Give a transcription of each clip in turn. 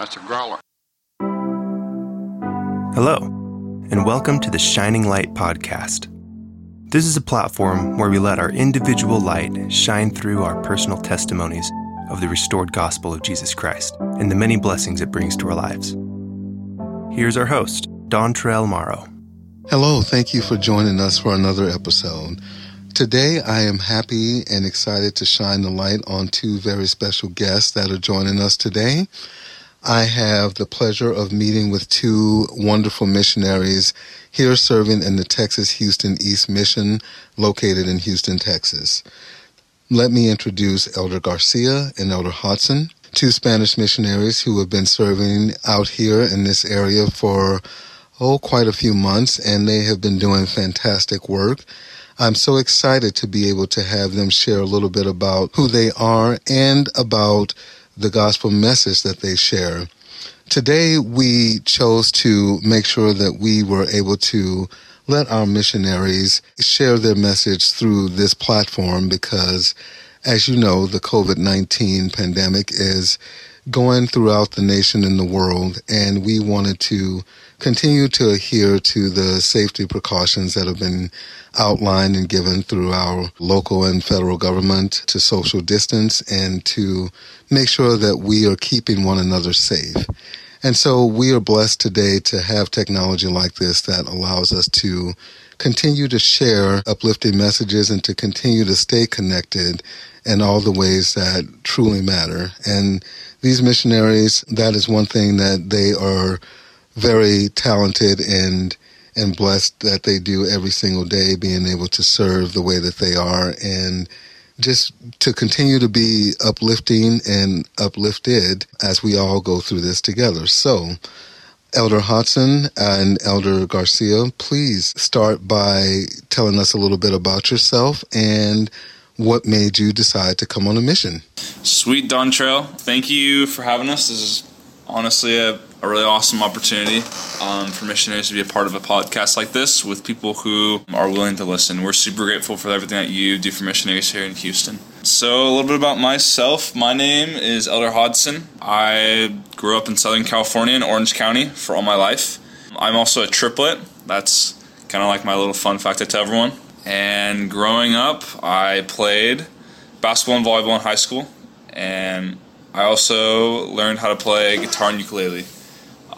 That's a growler. Hello, and welcome to the Shining Light Podcast. This is a platform where we let our individual light shine through our personal testimonies of the restored gospel of Jesus Christ and the many blessings it brings to our lives. Here's our host, Don Trail Morrow. Hello, thank you for joining us for another episode. Today, I am happy and excited to shine the light on two very special guests that are joining us today. I have the pleasure of meeting with two wonderful missionaries here serving in the Texas Houston East Mission located in Houston, Texas. Let me introduce Elder Garcia and Elder Hodson, two Spanish missionaries who have been serving out here in this area for, oh, quite a few months, and they have been doing fantastic work. I'm so excited to be able to have them share a little bit about who they are and about the gospel message that they share. Today, we chose to make sure that we were able to let our missionaries share their message through this platform because, as you know, the COVID 19 pandemic is going throughout the nation and the world, and we wanted to continue to adhere to the safety precautions that have been outlined and given through our local and federal government to social distance and to make sure that we are keeping one another safe. And so we are blessed today to have technology like this that allows us to continue to share uplifting messages and to continue to stay connected in all the ways that truly matter. And these missionaries, that is one thing that they are very talented and and blessed that they do every single day, being able to serve the way that they are and just to continue to be uplifting and uplifted as we all go through this together. So, Elder Hodson and Elder Garcia, please start by telling us a little bit about yourself and what made you decide to come on a mission. Sweet Don Trail, thank you for having us. This is honestly a a really awesome opportunity um, for missionaries to be a part of a podcast like this with people who are willing to listen. We're super grateful for everything that you do for missionaries here in Houston. So, a little bit about myself. My name is Elder Hodson. I grew up in Southern California in Orange County for all my life. I'm also a triplet. That's kind of like my little fun fact to tell everyone. And growing up, I played basketball and volleyball in high school, and I also learned how to play guitar and ukulele.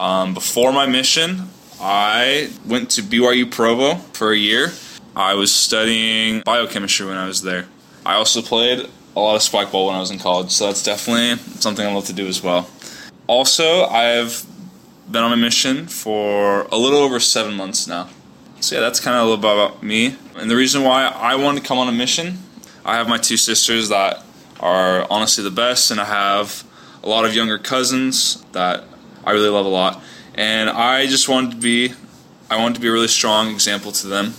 Um, before my mission, I went to BYU Provo for a year. I was studying biochemistry when I was there. I also played a lot of spike ball when I was in college, so that's definitely something I love to do as well. Also, I've been on a mission for a little over seven months now. So yeah, that's kind of a little bit about me. And the reason why I wanted to come on a mission, I have my two sisters that are honestly the best, and I have a lot of younger cousins that I really love a lot. And I just wanted to be, I wanted to be a really strong example to them,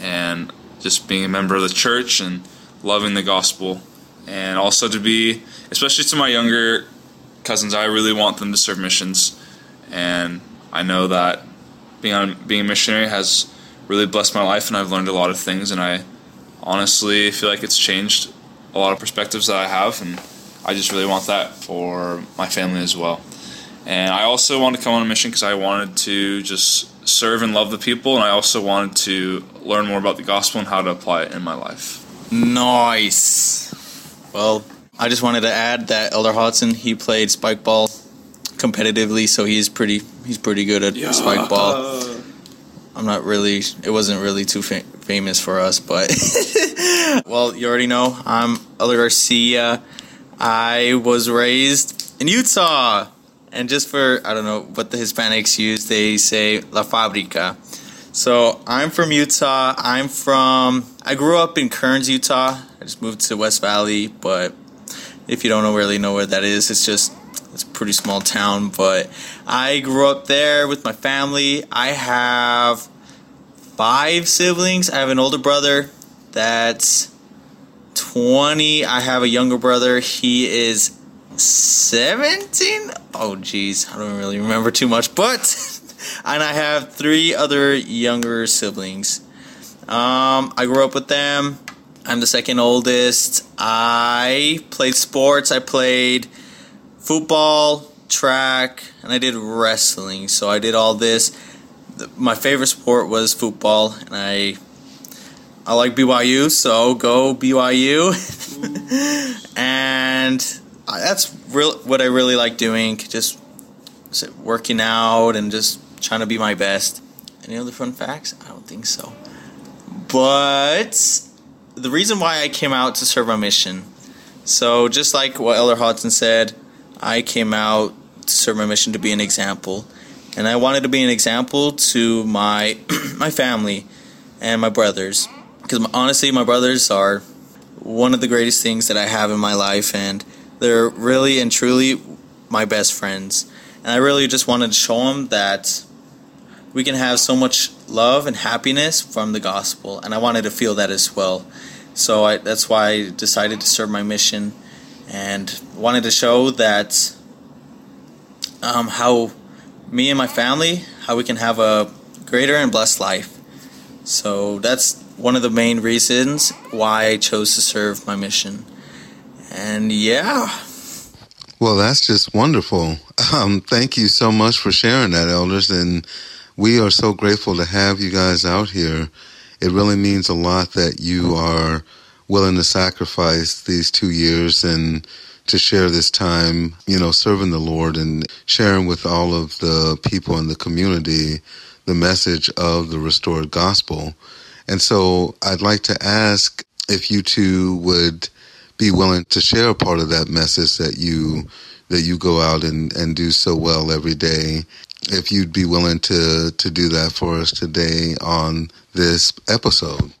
and just being a member of the church and loving the gospel, and also to be, especially to my younger cousins, I really want them to serve missions, and I know that being on being a missionary has really blessed my life, and I've learned a lot of things, and I honestly feel like it's changed a lot of perspectives that I have, and I just really want that for my family as well. And I also wanted to come on a mission because I wanted to just serve and love the people, and I also wanted to learn more about the gospel and how to apply it in my life. Nice. Well, I just wanted to add that Elder Hodson he played spike ball competitively, so he's pretty he's pretty good at yeah. spike ball. I'm not really. It wasn't really too fam- famous for us, but well, you already know. I'm Elder Garcia. I was raised in Utah. And just for, I don't know what the Hispanics use, they say La Fabrica. So I'm from Utah. I'm from, I grew up in Kearns, Utah. I just moved to West Valley, but if you don't really know where that is, it's just, it's a pretty small town. But I grew up there with my family. I have five siblings. I have an older brother that's 20. I have a younger brother. He is 17? Oh, geez. I don't really remember too much. But, and I have three other younger siblings. Um, I grew up with them. I'm the second oldest. I played sports. I played football, track, and I did wrestling. So I did all this. My favorite sport was football, and I I like BYU, so go BYU. and that's real what I really like doing. Just working out and just trying to be my best. Any other fun facts? I don't think so. But the reason why I came out to serve my mission. So just like what Elder Hodson said, I came out to serve my mission to be an example, and I wanted to be an example to my my family and my brothers, because honestly, my brothers are one of the greatest things that I have in my life, and they're really and truly my best friends. And I really just wanted to show them that we can have so much love and happiness from the gospel, and I wanted to feel that as well. So I, that's why I decided to serve my mission, and wanted to show that um, how me and my family how we can have a greater and blessed life. So that's one of the main reasons why I chose to serve my mission. And yeah. Well, that's just wonderful. Um, thank you so much for sharing that, elders. And we are so grateful to have you guys out here. It really means a lot that you are willing to sacrifice these two years and to share this time, you know, serving the Lord and sharing with all of the people in the community the message of the restored gospel. And so I'd like to ask if you two would be willing to share a part of that message that you that you go out and, and do so well every day if you'd be willing to to do that for us today on this episode.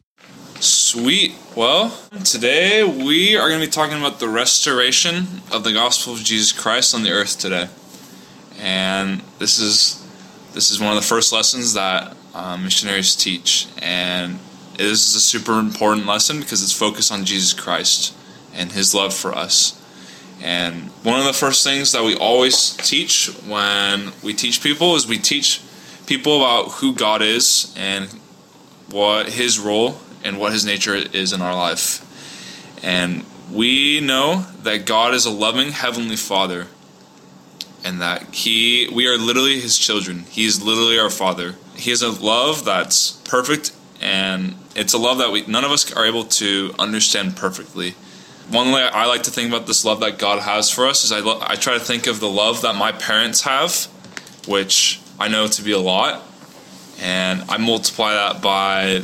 Sweet. Well, today we are going to be talking about the restoration of the gospel of Jesus Christ on the earth today. And this is this is one of the first lessons that um, missionaries teach, and this is a super important lesson because it's focused on Jesus Christ and His love for us. And one of the first things that we always teach when we teach people is we teach people about who God is and what His role and what His nature is in our life. And we know that God is a loving Heavenly Father and that He, we are literally His children. He is literally our Father. He has a love that's perfect and it's a love that we none of us are able to understand perfectly one way I like to think about this love that God has for us is I, lo- I try to think of the love that my parents have, which I know to be a lot, and I multiply that by,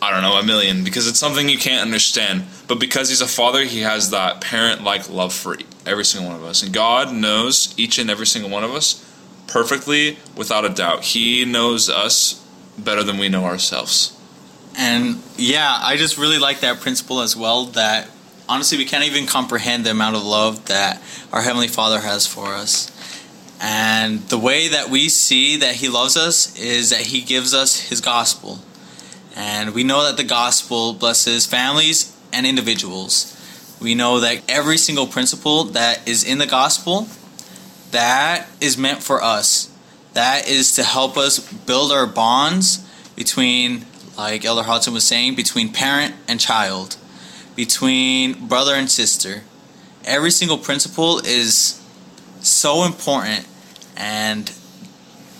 I don't know, a million because it's something you can't understand. But because He's a father, He has that parent like love for every single one of us. And God knows each and every single one of us perfectly without a doubt. He knows us better than we know ourselves. And yeah, I just really like that principle as well that honestly, we can't even comprehend the amount of love that our Heavenly Father has for us. And the way that we see that He loves us is that He gives us His gospel. And we know that the gospel blesses families and individuals. We know that every single principle that is in the gospel that is meant for us. That is to help us build our bonds between, like Elder Hodson was saying, between parent and child between brother and sister. Every single principle is so important, and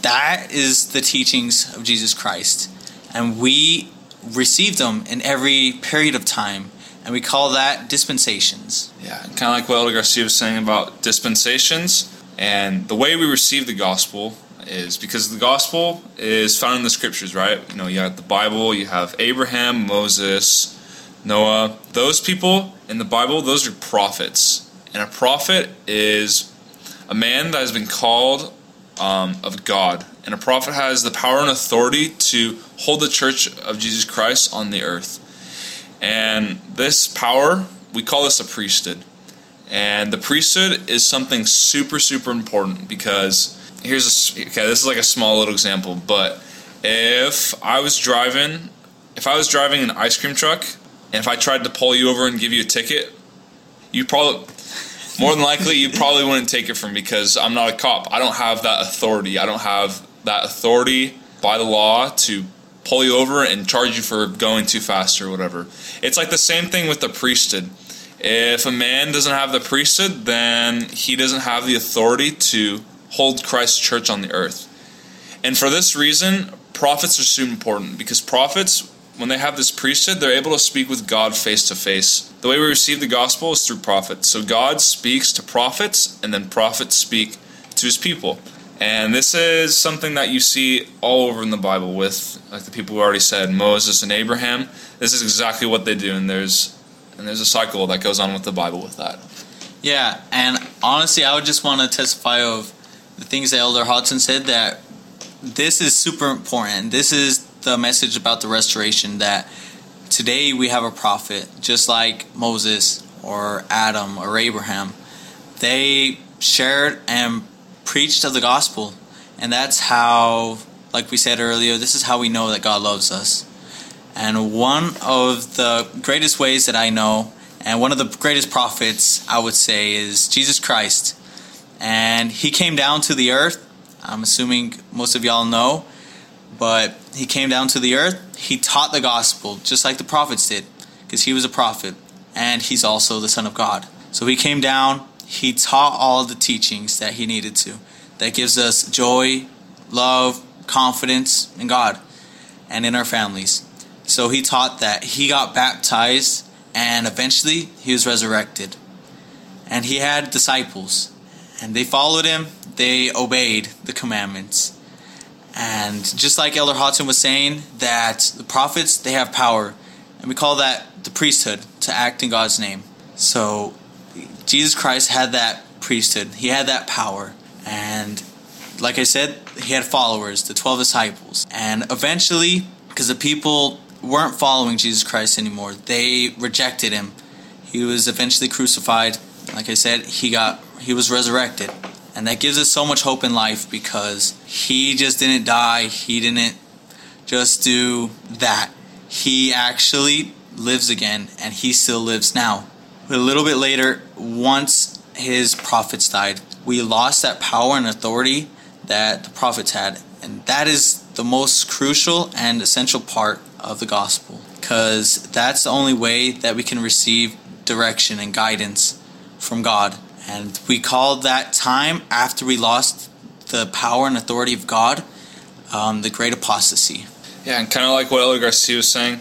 that is the teachings of Jesus Christ. And we receive them in every period of time, and we call that dispensations. Yeah, kind of like what Elder Garcia was saying about dispensations. And the way we receive the gospel is because the gospel is found in the scriptures, right? You know, you have the Bible, you have Abraham, Moses, Noah, those people in the Bible, those are prophets. And a prophet is a man that has been called um, of God. And a prophet has the power and authority to hold the church of Jesus Christ on the earth. And this power, we call this a priesthood. And the priesthood is something super, super important because here's a, okay, this is like a small little example, but if I was driving, if I was driving an ice cream truck and if I tried to pull you over and give you a ticket, you probably more than likely you probably wouldn't take it from me because I'm not a cop. I don't have that authority. I don't have that authority by the law to pull you over and charge you for going too fast or whatever. It's like the same thing with the priesthood. If a man doesn't have the priesthood, then he doesn't have the authority to hold Christ's church on the earth. And for this reason, prophets are so important because prophets, when they have this priesthood, they're able to speak with God face to face. The way we receive the gospel is through prophets. So God speaks to prophets, and then prophets speak to his people. And this is something that you see all over in the Bible with, like the people who already said, Moses and Abraham. This is exactly what they do, and there's and there's a cycle that goes on with the Bible with that. Yeah, and honestly, I would just want to testify of the things that Elder Hodson said that this is super important. This is the message about the restoration that today we have a prophet, just like Moses or Adam or Abraham. They shared and preached of the gospel, and that's how, like we said earlier, this is how we know that God loves us. And one of the greatest ways that I know, and one of the greatest prophets, I would say, is Jesus Christ. And he came down to the earth. I'm assuming most of y'all know. But he came down to the earth. He taught the gospel, just like the prophets did, because he was a prophet. And he's also the Son of God. So he came down. He taught all the teachings that he needed to. That gives us joy, love, confidence in God and in our families. So he taught that. He got baptized and eventually he was resurrected. And he had disciples and they followed him, they obeyed the commandments. And just like Elder Hodson was saying, that the prophets they have power, and we call that the priesthood to act in God's name. So Jesus Christ had that priesthood, he had that power, and like I said, he had followers, the 12 disciples. And eventually, because the people weren't following Jesus Christ anymore. They rejected him. He was eventually crucified. Like I said, he got he was resurrected. And that gives us so much hope in life because he just didn't die. He didn't just do that. He actually lives again and he still lives now. But a little bit later, once his prophets died, we lost that power and authority that the prophets had. And that is the most crucial and essential part of the gospel because that's the only way that we can receive direction and guidance from God. And we call that time after we lost the power and authority of God um, the great apostasy. Yeah, and kind of like what Elder Garcia was saying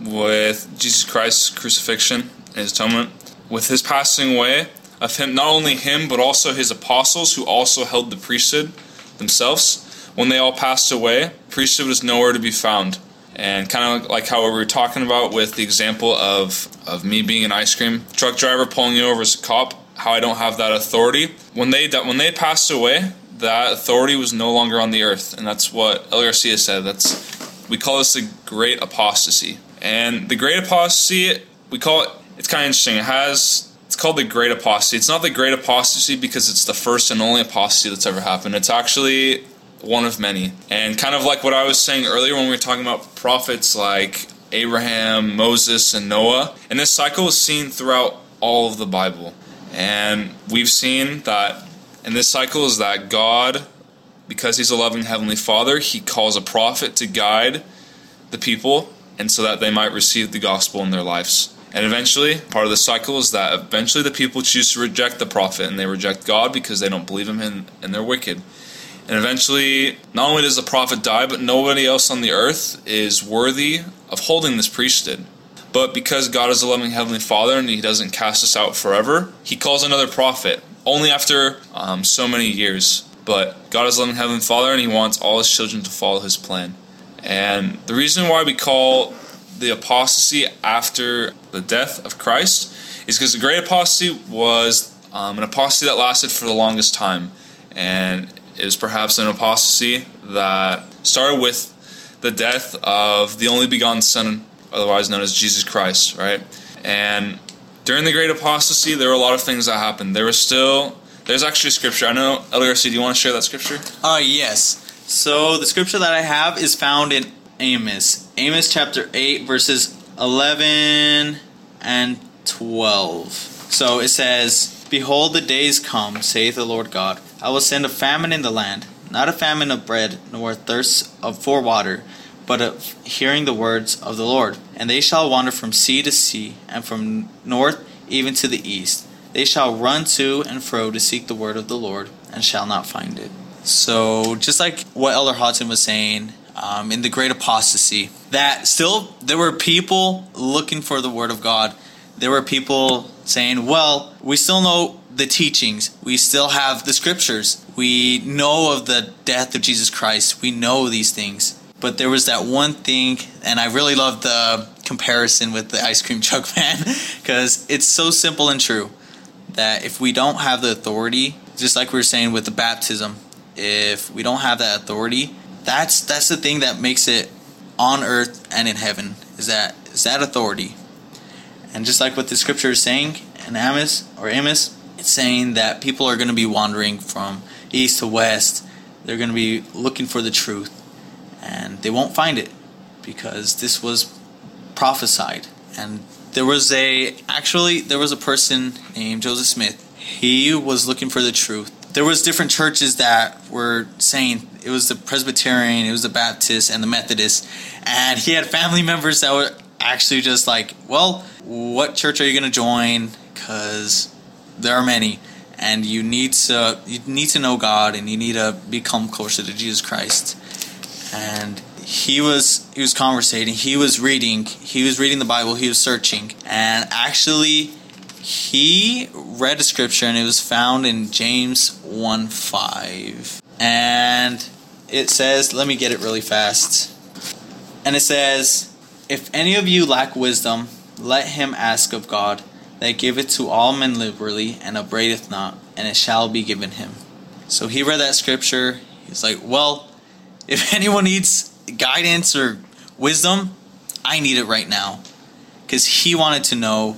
with Jesus Christ's crucifixion and his atonement, with his passing away of him, not only him, but also his apostles who also held the priesthood themselves, when they all passed away, priesthood was nowhere to be found. And kind of like how we were talking about with the example of, of me being an ice cream truck driver pulling you over as a cop, how I don't have that authority. When they when they passed away, that authority was no longer on the earth, and that's what El Garcia said. That's we call this the great apostasy. And the great apostasy, we call it. It's kind of interesting. It has it's called the great apostasy. It's not the great apostasy because it's the first and only apostasy that's ever happened. It's actually one of many. And kind of like what I was saying earlier when we were talking about prophets like Abraham, Moses, and Noah. And this cycle is seen throughout all of the Bible. And we've seen that in this cycle is that God, because He's a loving Heavenly Father, He calls a prophet to guide the people and so that they might receive the gospel in their lives. And eventually, part of the cycle is that eventually the people choose to reject the prophet and they reject God because they don't believe Him and, and they're wicked. And eventually, not only does the prophet die, but nobody else on the earth is worthy of holding this priesthood. But because God is a loving Heavenly Father and He doesn't cast us out forever, He calls another prophet, only after um, so many years. But God is a loving Heavenly Father and He wants all His children to follow His plan. And the reason why we call the apostasy after the death of Christ is because the great apostasy was um, an apostasy that lasted for the longest time. And is perhaps an apostasy that started with the death of the only begotten Son, otherwise known as Jesus Christ, right? And during the Great Apostasy, there were a lot of things that happened. There was still, there's actually scripture. I know, Garcia, do you want to share that scripture? Uh, yes. So the scripture that I have is found in Amos. Amos chapter 8, verses 11 and 12. So it says, Behold, the days come, saith the Lord God I will send a famine in the land, not a famine of bread, nor a thirst of for water, but of hearing the words of the Lord. And they shall wander from sea to sea, and from north even to the east. They shall run to and fro to seek the word of the Lord, and shall not find it. So, just like what Elder Hodson was saying um, in the Great Apostasy, that still there were people looking for the Word of God. There were people saying, well, we still know the teachings, we still have the scriptures, we know of the death of Jesus Christ, we know these things. But there was that one thing, and I really love the comparison with the ice cream truck man because it's so simple and true that if we don't have the authority, just like we were saying with the baptism, if we don't have that authority, that's that's the thing that makes it on earth and in heaven is that is that authority. And just like what the scripture is saying in Amos or Amos, it's saying that people are going to be wandering from east to west. They're going to be looking for the truth and they won't find it because this was prophesied. And there was a actually there was a person named Joseph Smith. He was looking for the truth. There was different churches that were saying it was the Presbyterian, it was the Baptist, and the Methodist, and he had family members that were actually just like, well, what church are you going to join? Because there are many, and you need to you need to know God, and you need to become closer to Jesus Christ. And he was he was conversating, he was reading, he was reading the Bible, he was searching, and actually he read a scripture and it was found in James 1 5. And it says, let me get it really fast. And it says, If any of you lack wisdom, let him ask of God, that giveth to all men liberally, and upbraideth not, and it shall be given him. So he read that scripture. He's like, Well, if anyone needs guidance or wisdom, I need it right now. Because he wanted to know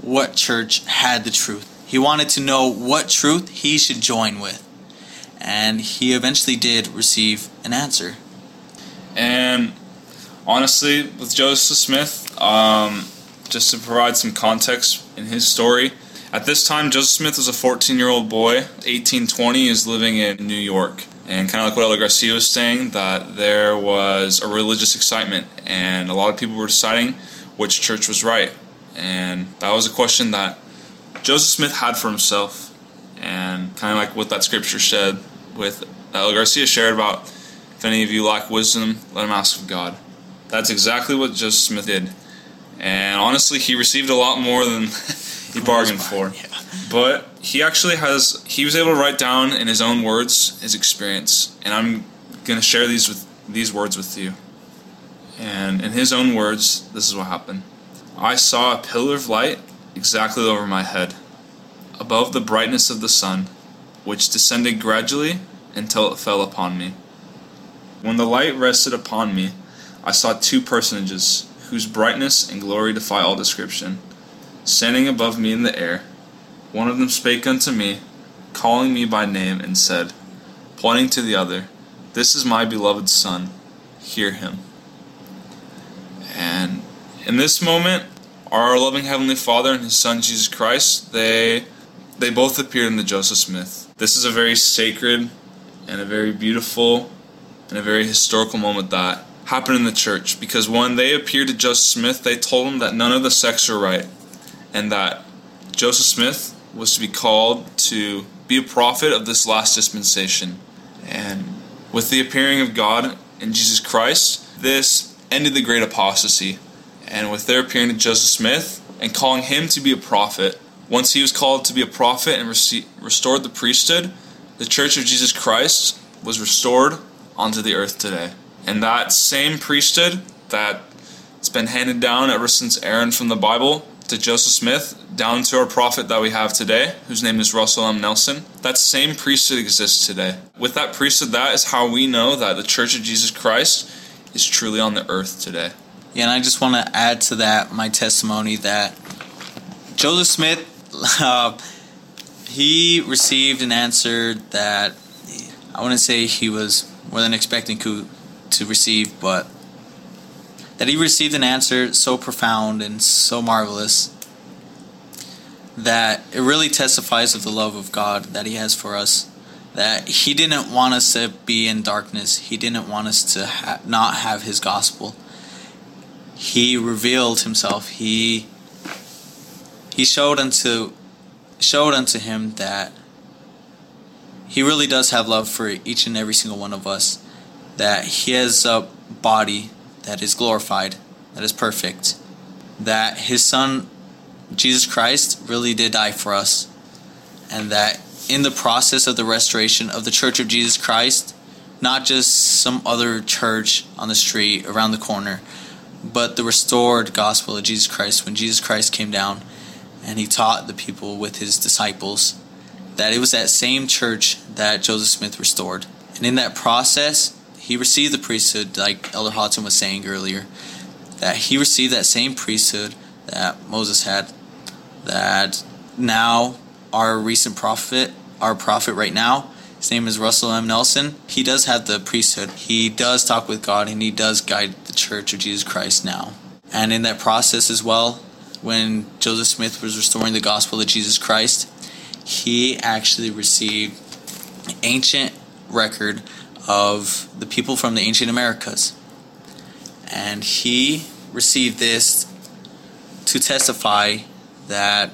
what church had the truth. He wanted to know what truth he should join with. And he eventually did receive an answer. And honestly, with Joseph Smith, um, just to provide some context in his story, at this time, Joseph Smith was a 14 year old boy. 1820 is living in New York. And kind of like what Elder Garcia was saying, that there was a religious excitement, and a lot of people were deciding which church was right. And that was a question that Joseph Smith had for himself, and kind of like what that scripture said, with Elder Garcia shared about if any of you lack wisdom, let him ask of God. That's exactly what Joseph Smith did. And honestly, he received a lot more than he bargained for. But he actually has he was able to write down in his own words his experience, and I'm going to share these with these words with you. And in his own words, this is what happened. I saw a pillar of light exactly over my head, above the brightness of the sun, which descended gradually until it fell upon me. When the light rested upon me, I saw two personages whose brightness and glory defy all description, standing above me in the air. One of them spake unto me, calling me by name, and said, pointing to the other, This is my beloved Son, hear him. And in this moment, our loving Heavenly Father and His Son Jesus Christ, they they both appeared in the Joseph Smith. This is a very sacred and a very beautiful and a very historical moment that happened in the church because when they appeared to Joseph Smith, they told him that none of the sects were right and that Joseph Smith was to be called to be a prophet of this last dispensation. And with the appearing of God in Jesus Christ, this ended the great apostasy. And with their appearing to Joseph Smith and calling him to be a prophet, once he was called to be a prophet and rece- restored the priesthood, the Church of Jesus Christ was restored onto the earth today. And that same priesthood that's been handed down ever since Aaron from the Bible to Joseph Smith, down to our prophet that we have today, whose name is Russell M. Nelson, that same priesthood exists today. With that priesthood, that is how we know that the Church of Jesus Christ is truly on the earth today. Yeah, and I just want to add to that my testimony that Joseph Smith, uh, he received an answer that I wouldn't say he was more than expecting to, to receive, but that he received an answer so profound and so marvelous that it really testifies of the love of God that he has for us. That he didn't want us to be in darkness. He didn't want us to ha- not have his gospel. He revealed himself. He he showed unto showed unto him that he really does have love for each and every single one of us. That he has a body that is glorified, that is perfect. That his son Jesus Christ really did die for us. And that in the process of the restoration of the Church of Jesus Christ, not just some other church on the street around the corner, but the restored gospel of Jesus Christ when Jesus Christ came down and he taught the people with his disciples that it was that same church that Joseph Smith restored. And in that process, he received the priesthood, like Elder Hodson was saying earlier, that he received that same priesthood that Moses had, that now our recent prophet, our prophet right now, his name is Russell M. Nelson. He does have the priesthood. He does talk with God and he does guide the church of Jesus Christ now. And in that process as well, when Joseph Smith was restoring the gospel of Jesus Christ, he actually received ancient record of the people from the ancient Americas. And he received this to testify that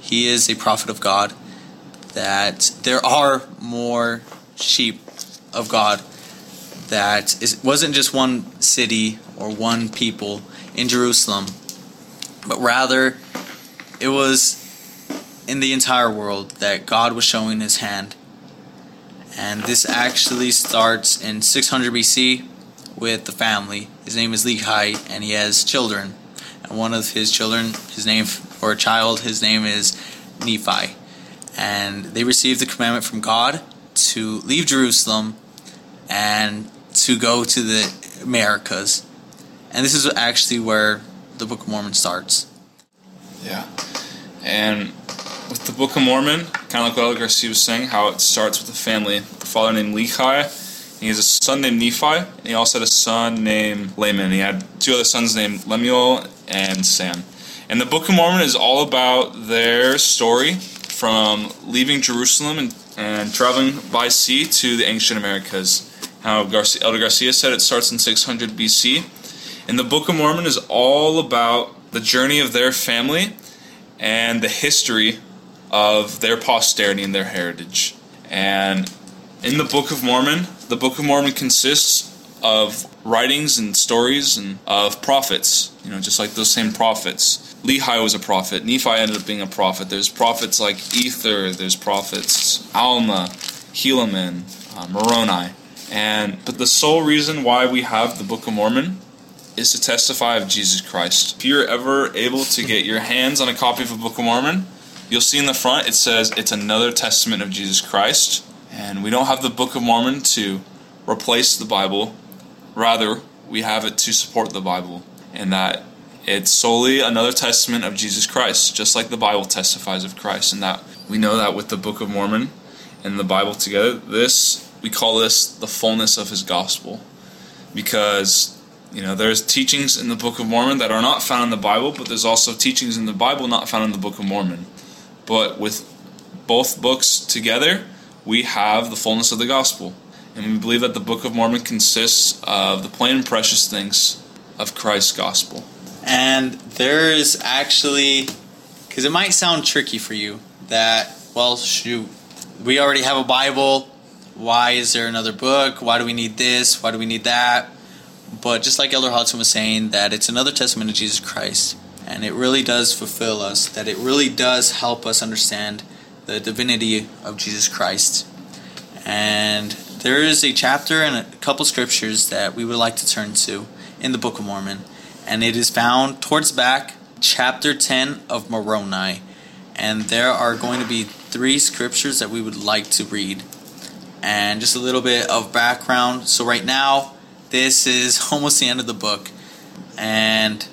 he is a prophet of God, that there are more sheep of God, that it wasn't just one city or one people in Jerusalem, but rather it was in the entire world that God was showing his hand. And this actually starts in 600 BC with the family. His name is Lehi, and he has children. And one of his children, his name, or a child, his name is Nephi. And they received the commandment from God to leave Jerusalem and to go to the Americas. And this is actually where the Book of Mormon starts. Yeah. And with the Book of Mormon, kind of like what Garcia was saying, how it starts with a family. A father named Lehi, he has a son named Nephi, and he also had a son named Laman. He had two other sons named Lemuel and Sam. And the Book of Mormon is all about their story from leaving Jerusalem and, and traveling by sea to the ancient Americas. How Garcia, Elder Garcia said it starts in 600 BC. And the Book of Mormon is all about the journey of their family and the history of their posterity and their heritage. And in the Book of Mormon, the Book of Mormon consists of writings and stories and of prophets, you know, just like those same prophets. Lehi was a prophet. Nephi ended up being a prophet. There's prophets like Ether. There's prophets Alma, Helaman, uh, Moroni, and but the sole reason why we have the Book of Mormon is to testify of Jesus Christ. If you're ever able to get your hands on a copy of the Book of Mormon, you'll see in the front it says it's another testament of Jesus Christ. And we don't have the Book of Mormon to replace the Bible. Rather, we have it to support the Bible. And that it's solely another testament of Jesus Christ, just like the Bible testifies of Christ. And that we know that with the Book of Mormon and the Bible together, this we call this the fullness of his gospel. Because you know, there's teachings in the Book of Mormon that are not found in the Bible, but there's also teachings in the Bible not found in the Book of Mormon. But with both books together, we have the fullness of the gospel. And we believe that the Book of Mormon consists of the plain and precious things of Christ's gospel. And there is actually, because it might sound tricky for you, that, well, shoot, we already have a Bible. Why is there another book? Why do we need this? Why do we need that? But just like Elder Hodson was saying, that it's another testament of Jesus Christ. And it really does fulfill us, that it really does help us understand the divinity of Jesus Christ. And there is a chapter and a couple scriptures that we would like to turn to in the Book of Mormon. And it is found towards back, chapter 10 of Moroni. And there are going to be three scriptures that we would like to read. And just a little bit of background. So, right now, this is almost the end of the book. And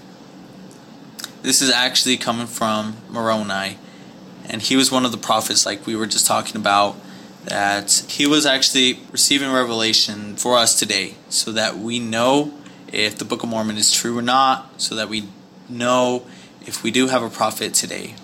this is actually coming from Moroni. And he was one of the prophets, like we were just talking about, that he was actually receiving revelation for us today so that we know if the Book of Mormon is true or not, so that we know if we do have a prophet today.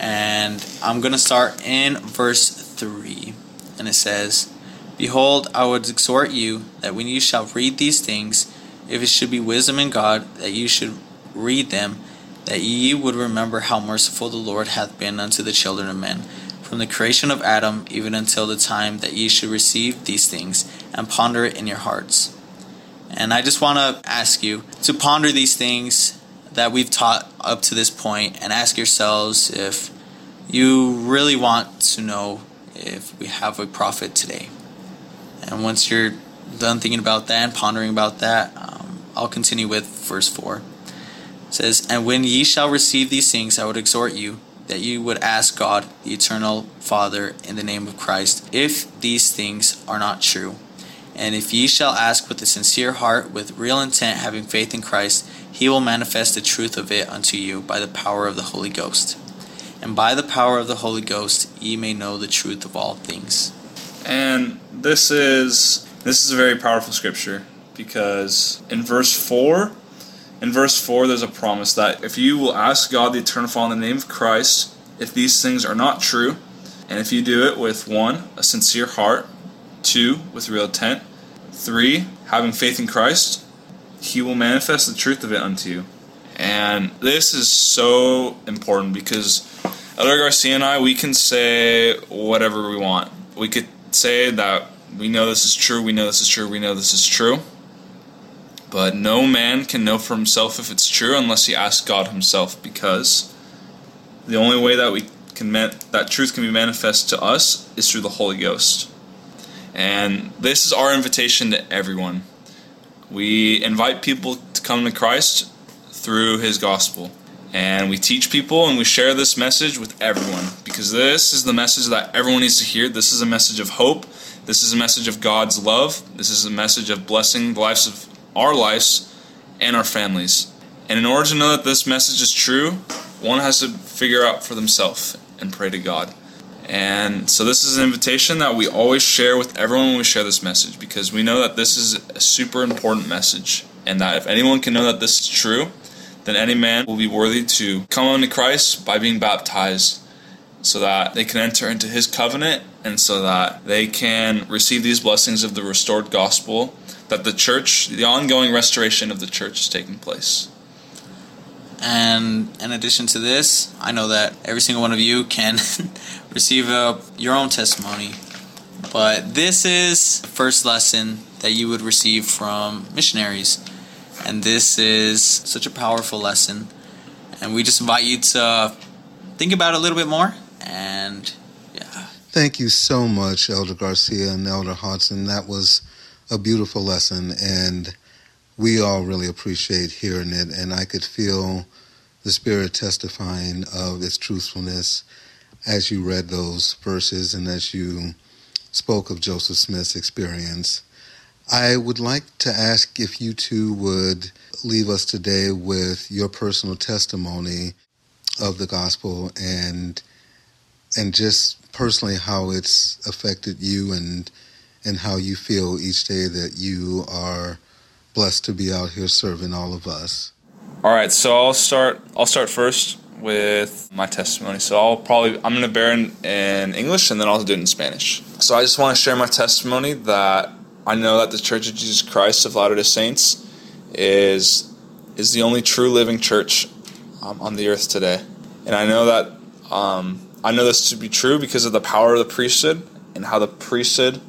And I'm going to start in verse 3. And it says, Behold, I would exhort you that when you shall read these things, if it should be wisdom in God, that you should read them, that ye would remember how merciful the Lord hath been unto the children of men, from the creation of Adam even until the time that ye should receive these things, and ponder it in your hearts. And I just want to ask you to ponder these things that we've taught up to this point and ask yourselves if you really want to know if we have a prophet today. And once you're done thinking about that and pondering about that, um, I'll continue with verse 4. Says, And when ye shall receive these things, I would exhort you that you would ask God, the eternal Father, in the name of Christ, if these things are not true. And if ye shall ask with a sincere heart, with real intent, having faith in Christ, he will manifest the truth of it unto you by the power of the Holy Ghost. And by the power of the Holy Ghost ye may know the truth of all things. And this is this is a very powerful scripture because in verse 4 in verse 4 there's a promise that if you will ask God the eternal Father in the name of Christ if these things are not true and if you do it with one a sincere heart two with real intent three having faith in Christ he will manifest the truth of it unto you and this is so important because Elder Garcia and I we can say whatever we want we could say that we know this is true, we know this is true, we know this is true. But no man can know for himself if it's true unless he asks God himself, because the only way that we can man- that truth can be manifest to us is through the Holy Ghost. And this is our invitation to everyone. We invite people to come to Christ through his gospel. And we teach people and we share this message with everyone because this is the message that everyone needs to hear. This is a message of hope. This is a message of God's love. This is a message of blessing the lives of our lives and our families. And in order to know that this message is true, one has to figure out for themselves and pray to God. And so this is an invitation that we always share with everyone when we share this message because we know that this is a super important message and that if anyone can know that this is true, then any man will be worthy to come unto Christ by being baptized so that they can enter into his covenant and so that they can receive these blessings of the restored gospel that the church the ongoing restoration of the church is taking place. And in addition to this i know that every single one of you can receive a, your own testimony. But this is the first lesson that you would receive from missionaries. And this is such a powerful lesson. And we just invite you to think about it a little bit more and yeah. Thank you so much, Elder Garcia and Elder Hodson. That was a beautiful lesson, and we all really appreciate hearing it. And I could feel the Spirit testifying of its truthfulness as you read those verses and as you spoke of Joseph Smith's experience. I would like to ask if you two would leave us today with your personal testimony of the gospel and and just personally how it's affected you and and how you feel each day that you are blessed to be out here serving all of us. All right, so I'll start. I'll start first with my testimony. So I'll probably I'm gonna bear in, in English and then I'll do it in Spanish. So I just want to share my testimony that I know that the Church of Jesus Christ of Latter Day Saints is is the only true living church um, on the earth today, and I know that um, I know this to be true because of the power of the priesthood and how the priesthood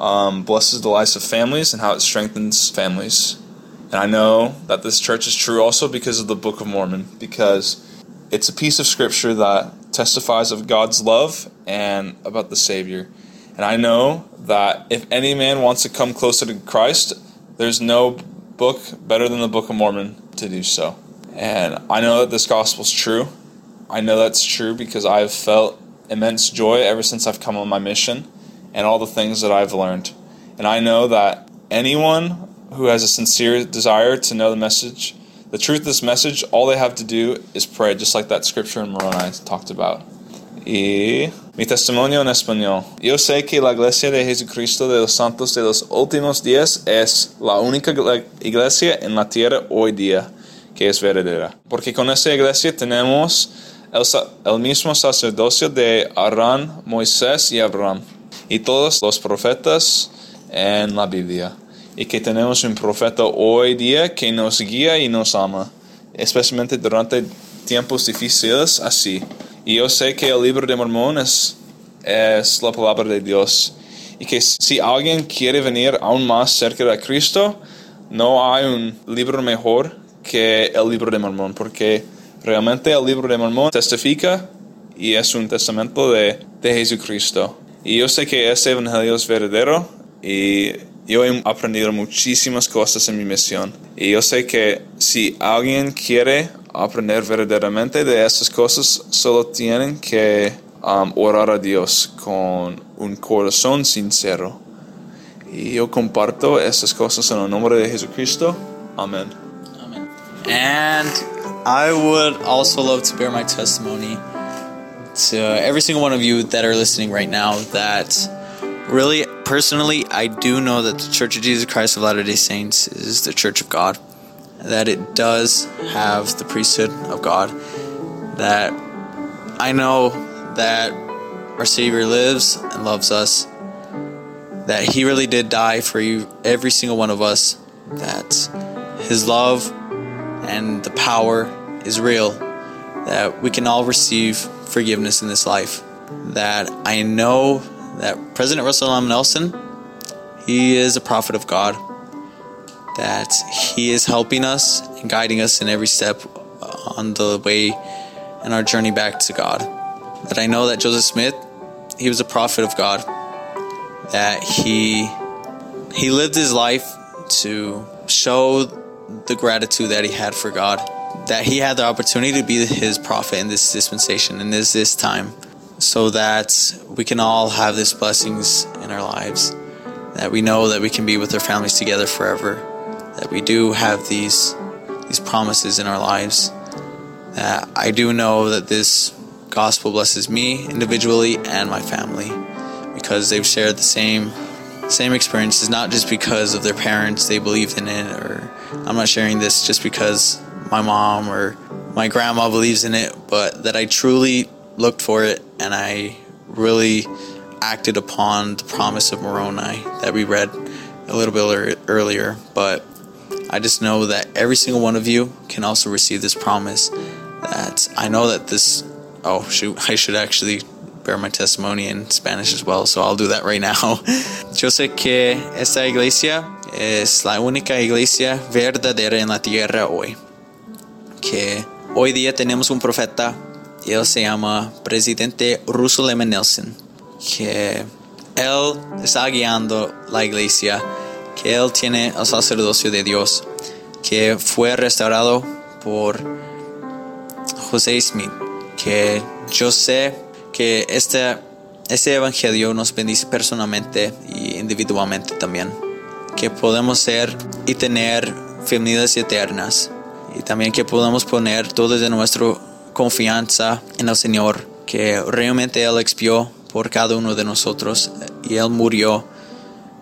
um, blesses the lives of families and how it strengthens families. And I know that this church is true also because of the Book of Mormon, because it's a piece of scripture that testifies of God's love and about the Savior. And I know that if any man wants to come closer to Christ, there's no book better than the Book of Mormon to do so. And I know that this gospel is true. I know that's true because I've felt immense joy ever since I've come on my mission and all the things that I've learned. And I know that anyone who has a sincere desire to know the message, the truth of this message, all they have to do is pray, just like that scripture in Moroni talked about. Y mi testimonio en español. Yo sé que la iglesia de Jesucristo de los Santos de los Últimos Días es la única iglesia en la tierra hoy día que es verdadera. Porque con esta iglesia tenemos el, el mismo sacerdocio de Arán, Moisés y Abraham, y todos los profetas en la Biblia. Y que tenemos un profeta hoy día que nos guía y nos ama, especialmente durante tiempos difíciles así. Y yo sé que el libro de Mormón es, es la palabra de Dios. Y que si alguien quiere venir aún más cerca de Cristo, no hay un libro mejor que el libro de Mormón, porque realmente el libro de Mormón testifica y es un testamento de, de Jesucristo. Y yo sé que ese evangelio es verdadero y yo he aprendido muchísimas cosas en mi misión. Y yo sé que si alguien quiere aprender verdaderamente de esas cosas, solo tienen que um, orar a Dios con un corazón sincero. Y yo comparto esas cosas en el nombre de Jesucristo. Amén. Amen. And I would also love to bear my testimony to every single one of you that are listening right now that really personally I do know that the Church of Jesus Christ of Latter-day Saints is the church of God that it does have the priesthood of God that I know that our savior lives and loves us that he really did die for you every single one of us that his love and the power is real that we can all receive forgiveness in this life that I know that President Russell M. Nelson, he is a prophet of God, that he is helping us and guiding us in every step on the way in our journey back to God. That I know that Joseph Smith, he was a prophet of God, that he he lived his life to show the gratitude that he had for God, that he had the opportunity to be his prophet in this dispensation in this this time so that we can all have these blessings in our lives. That we know that we can be with our families together forever. That we do have these these promises in our lives. That I do know that this gospel blesses me individually and my family because they've shared the same same experiences not just because of their parents they believed in it or I'm not sharing this just because my mom or my grandma believes in it but that I truly looked for it and I really acted upon the promise of Moroni that we read a little bit earlier. But I just know that every single one of you can also receive this promise. That I know that this. Oh, shoot, I should actually bear my testimony in Spanish as well, so I'll do that right now. Yo sé que esta iglesia es la única iglesia verdadera en la tierra hoy. Que hoy día tenemos un profeta él se llama Presidente Russell M. Nelson, que él está guiando la iglesia, que él tiene el sacerdocio de Dios, que fue restaurado por José Smith, que yo sé que este, este evangelio nos bendice personalmente y individualmente también, que podemos ser y tener familias eternas y también que podamos poner todo de nuestro confianza en el Señor, que realmente Él expió por cada uno de nosotros y Él murió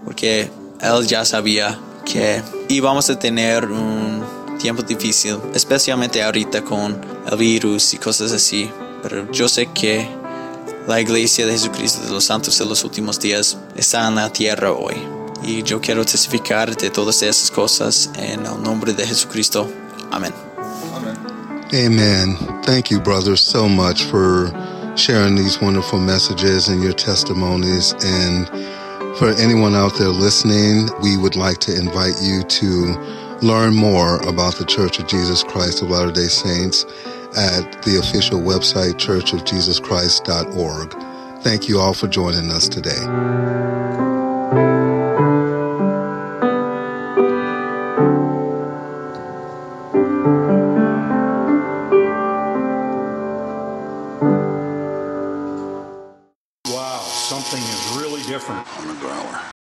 porque Él ya sabía que íbamos a tener un tiempo difícil, especialmente ahorita con el virus y cosas así. Pero yo sé que la iglesia de Jesucristo de los Santos de los últimos días está en la tierra hoy. Y yo quiero testificar de todas esas cosas en el nombre de Jesucristo. Amén. Amen. Amen. Thank you, brothers, so much for sharing these wonderful messages and your testimonies. And for anyone out there listening, we would like to invite you to learn more about the Church of Jesus Christ of Latter day Saints at the official website, churchofjesuschrist.org. Thank you all for joining us today.